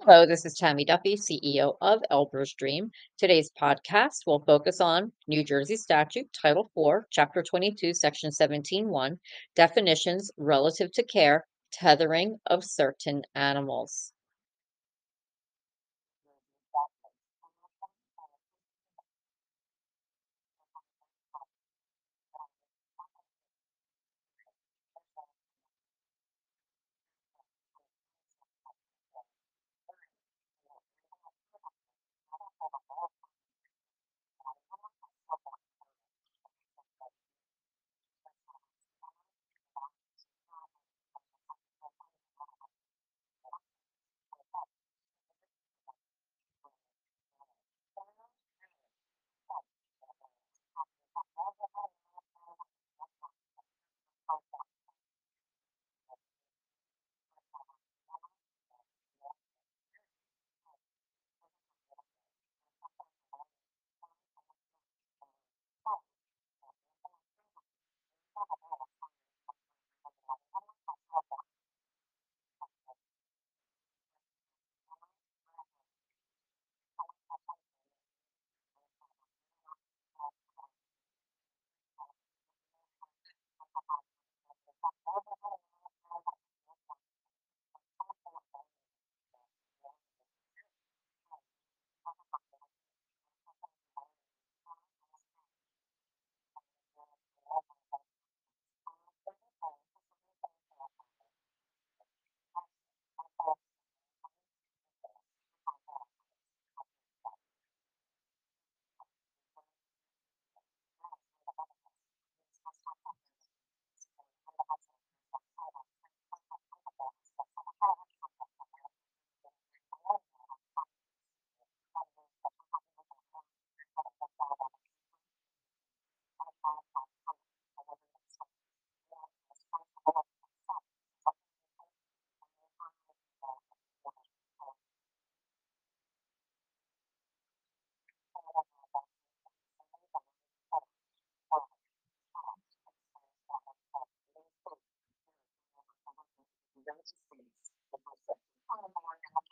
Hello, this is Tammy Duffy, CEO of Elder's Dream. Today's podcast will focus on New Jersey Statute, Title 4, Chapter 22, Section 17.1, definitions relative to care, tethering of certain animals. and relatives from the Muslim Empire, and